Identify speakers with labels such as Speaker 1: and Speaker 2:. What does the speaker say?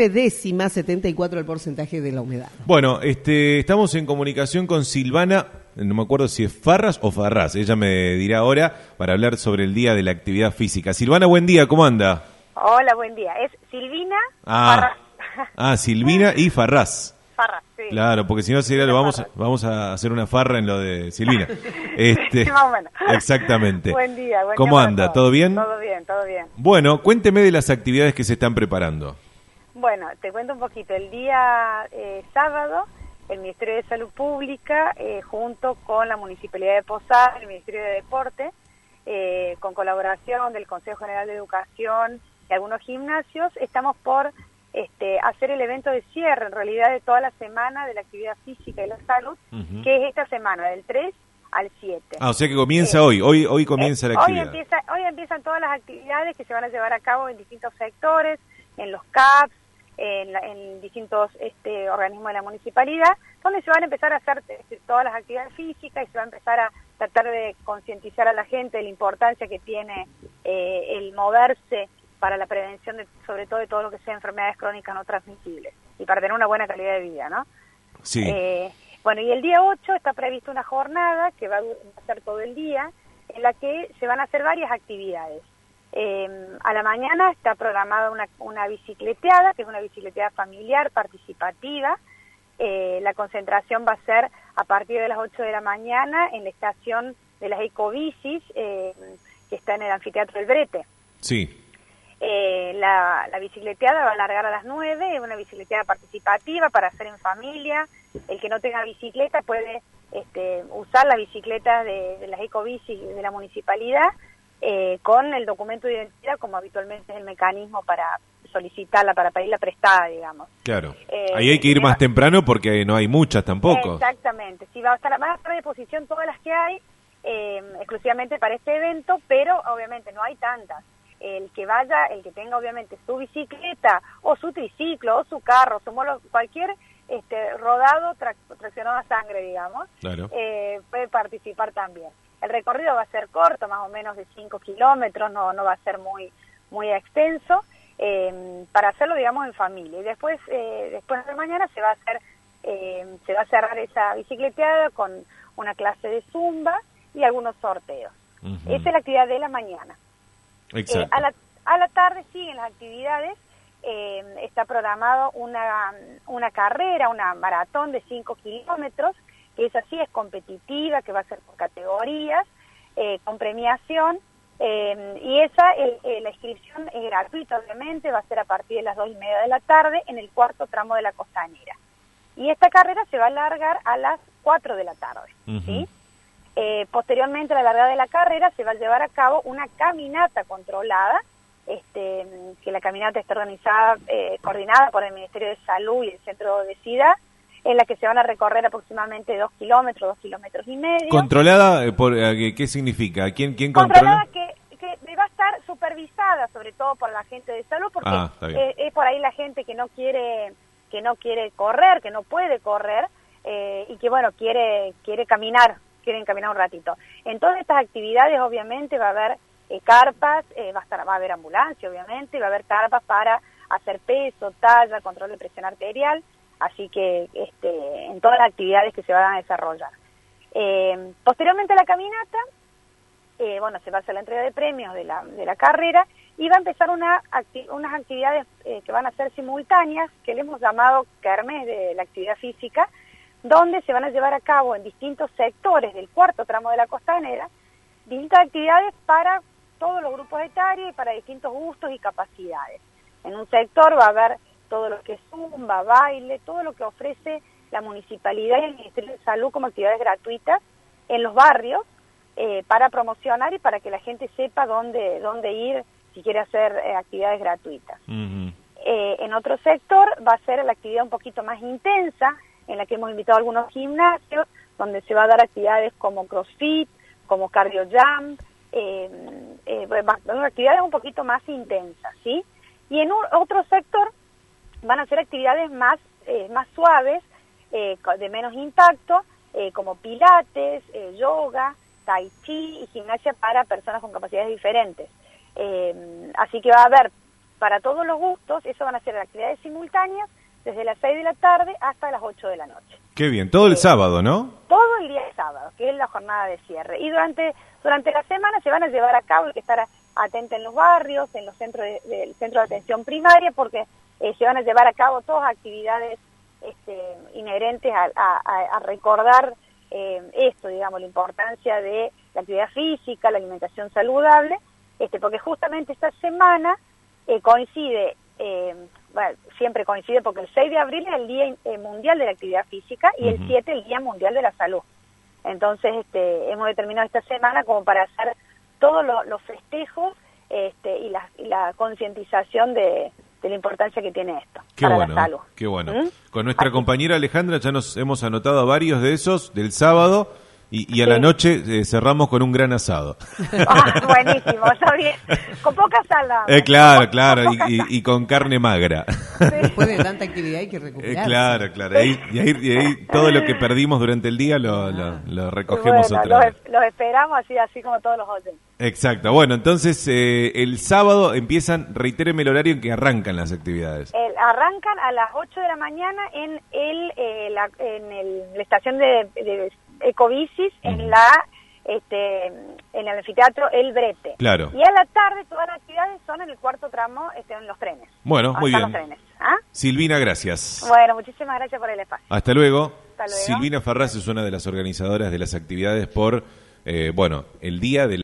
Speaker 1: nueve décimas, 74 el porcentaje de la humedad.
Speaker 2: Bueno, este, estamos en comunicación con Silvana, no me acuerdo si es Farras o Farras, ella me dirá ahora para hablar sobre el Día de la Actividad Física. Silvana, buen día, ¿cómo anda?
Speaker 3: Hola, buen día. Es Silvina
Speaker 2: Ah,
Speaker 3: Farras.
Speaker 2: ah Silvina y Farras.
Speaker 3: Farras, sí.
Speaker 2: Claro, porque si no sería lo vamos, vamos a hacer una farra en lo de Silvina. Este,
Speaker 3: Más o menos.
Speaker 2: Exactamente.
Speaker 3: Buen día, buen
Speaker 2: ¿Cómo
Speaker 3: día
Speaker 2: anda? ¿Todo bien?
Speaker 3: Todo bien, todo bien.
Speaker 2: Bueno, cuénteme de las actividades que se están preparando.
Speaker 3: Bueno, te cuento un poquito. El día eh, sábado, el Ministerio de Salud Pública, eh, junto con la Municipalidad de Posada, el Ministerio de Deporte, eh, con colaboración del Consejo General de Educación y algunos gimnasios, estamos por este, hacer el evento de cierre, en realidad, de toda la semana de la actividad física y la salud, que es esta semana, del 3 al 7.
Speaker 2: Ah, o sea que comienza
Speaker 3: Eh,
Speaker 2: hoy, hoy, hoy comienza la
Speaker 3: Eh, hoy
Speaker 2: actividad.
Speaker 3: empieza, hoy empiezan todas las actividades que se van a llevar a cabo en distintos sectores, en los CAPS, en, la- en distintos este, organismos de la municipalidad, donde se van a empezar a hacer todas las actividades físicas y se va a empezar a tratar de concientizar a la gente de la importancia que tiene eh, el moverse para la prevención, de, sobre todo de todo lo que sea enfermedades crónicas no transmisibles y para tener una buena calidad de vida, ¿no?
Speaker 2: Sí.
Speaker 3: Eh, bueno, y el día 8 está prevista una jornada que va a, dur- va a ser todo el día, en la que se van a hacer varias actividades. Eh, a la mañana está programada una, una bicicleteada, que es una bicicleteada familiar, participativa. Eh, la concentración va a ser a partir de las 8 de la mañana en la estación de las ecobicis, eh, que está en el anfiteatro del Brete.
Speaker 2: Sí.
Speaker 3: Eh, la, la bicicleteada va a largar a las 9, es una bicicleteada participativa para hacer en familia. El que no tenga bicicleta puede este, usar las bicicletas de, de las ecobicis de la municipalidad eh, con el documento de identidad, como habitualmente es el mecanismo para solicitarla, para pedirla prestada, digamos.
Speaker 2: Claro.
Speaker 3: Eh,
Speaker 2: Ahí hay que ir más temprano porque no hay muchas tampoco.
Speaker 3: Exactamente. Sí, va a estar, van a estar a disposición todas las que hay, eh, exclusivamente para este evento, pero obviamente no hay tantas. El que vaya, el que tenga obviamente su bicicleta o su triciclo o su carro, su molo, cualquier este, rodado trac- traccionado a sangre, digamos,
Speaker 2: Claro.
Speaker 3: eh, puede participar también. El recorrido va a ser corto, más o menos de 5 kilómetros, no, no va a ser muy, muy extenso, eh, para hacerlo, digamos, en familia. Y después, eh, después de mañana se va a hacer, eh, se va a cerrar esa bicicleteada con una clase de zumba y algunos sorteos. Esa es la actividad de la mañana. Eh,
Speaker 2: Exacto.
Speaker 3: a, la, a la tarde siguen las actividades. eh, está programado una, una carrera, una maratón de 5 kilómetros, que es así, es competitiva, que va a ser por categorías, eh, con premiación. eh, y esa, el- eh, la inscripción es gratuita, obviamente, va a ser a partir de las 2 y media de la tarde en el cuarto tramo de la costanera. Y esta carrera se va a alargar a las 4 de la tarde. ¿sí? Eh, posteriormente a la largada de la carrera se va a llevar a cabo una caminata controlada, este, que la caminata está organizada, eh, coordinada por el Ministerio de Salud y el Centro de SIDA, en la que se van a recorrer aproximadamente dos kilómetros, dos kilómetros y medio.
Speaker 2: Controlada, eh, por, eh, ¿qué- ¿qué significa? ¿Quién, quién
Speaker 3: Controlada
Speaker 2: controla?
Speaker 3: que, que va a estar supervisada sobre todo por la gente de salud porque
Speaker 2: Ah,
Speaker 3: eh, es por ahí la gente que no quiere que no quiere correr que no puede correr eh, y que bueno quiere quiere caminar quieren caminar un ratito en todas estas actividades obviamente va a haber eh, carpas eh, va a estar va a haber ambulancia obviamente va a haber carpas para hacer peso talla control de presión arterial así que este en todas las actividades que se van a desarrollar eh, posteriormente a la caminata eh, bueno, se va a hacer la entrega de premios de la, de la carrera y va a empezar una unas actividades eh, que van a ser simultáneas, que le hemos llamado Kermes de la actividad física, donde se van a llevar a cabo en distintos sectores del cuarto tramo de la costanera, distintas actividades para todos los grupos etarios y para distintos gustos y capacidades. En un sector va a haber todo lo que es zumba, baile, todo lo que ofrece la municipalidad y el Ministerio de Salud como actividades gratuitas en los barrios eh, para promocionar y para que la gente sepa dónde, dónde ir si quiere hacer eh, actividades gratuitas. Eh, en otro sector va a ser la actividad un poquito más intensa, en la que hemos invitado a algunos gimnasios, donde se va a dar actividades como CrossFit, como Cardio Jump, va- actividades un poquito más intensas, ¿sí? Y en un- otro sector van a ser actividades más, eh, más suaves, eh, de menos impacto, eh, como pilates, eh, yoga, tai chi y gimnasia para personas con capacidades diferentes. Eh, así que va a haber para todos los gustos, eso van a ser actividades simultáneas desde las 6 de la tarde hasta las 8 de la noche.
Speaker 2: Qué bien, todo el sábado, ¿no?
Speaker 3: Todo el día sábado, que es la jornada de cierre. Y durante, durante la semana se van a llevar a cabo, que estar atento en los barrios, en los centros de- del centro de atención primaria, porque eh, se van a llevar a cabo todas actividades este, inherentes a, a- recordar eh, esto, digamos, la importancia de la actividad física, la alimentación saludable, este, porque justamente esta semana eh, coincide, eh, bueno, siempre coincide porque el 6 de abril es el Día eh, Mundial de la Actividad Física y el 7 el Día Mundial de la Salud. Entonces, este, hemos determinado esta semana como para hacer todos lo- los festejos este, y la, y la concientización de, de la importancia que tiene esto
Speaker 2: Qué
Speaker 3: para
Speaker 2: bueno,
Speaker 3: la salud.
Speaker 2: qué bueno.
Speaker 3: ¿Mm?
Speaker 2: Con nuestra
Speaker 3: Así-
Speaker 2: compañera Alejandra ya nos hemos anotado varios de esos del sábado y, y a la
Speaker 3: Sí.
Speaker 2: noche eh, cerramos con un gran asado.
Speaker 3: Ah, buenísimo, está bien. Con poca sal.
Speaker 2: Eh, claro,
Speaker 3: Con-
Speaker 2: claro,
Speaker 3: con
Speaker 2: y, y- y con carne magra.
Speaker 1: Después de tanta actividad hay que
Speaker 2: Eh,
Speaker 1: recuperar.
Speaker 2: claro, claro. Ahí- y, ahí, y ahí todo lo que perdimos durante el día lo, lo- lo recogemos
Speaker 3: Bueno,
Speaker 2: otra
Speaker 3: los,
Speaker 2: vez.
Speaker 3: los esperamos así, así como todos los oyentes.
Speaker 2: Exacto. Bueno, entonces eh, el sábado empiezan, reitéreme el horario en que arrancan las actividades.
Speaker 3: El- arrancan a las 8 de la mañana en el, eh, la, en el- la estación de, de Ecobicis, en la este, en el anfiteatro El Brete.
Speaker 2: Claro.
Speaker 3: Y a la tarde todas las actividades son en el cuarto tramo, este, en los trenes.
Speaker 2: Bueno, muy bien.
Speaker 3: los trenes. ¿ah?
Speaker 2: Silvina, gracias.
Speaker 3: Bueno, muchísimas gracias por el espacio.
Speaker 2: Hasta luego.
Speaker 3: Hasta luego.
Speaker 2: Silvina Farraz es una de las organizadoras de las actividades por, eh, bueno, el día del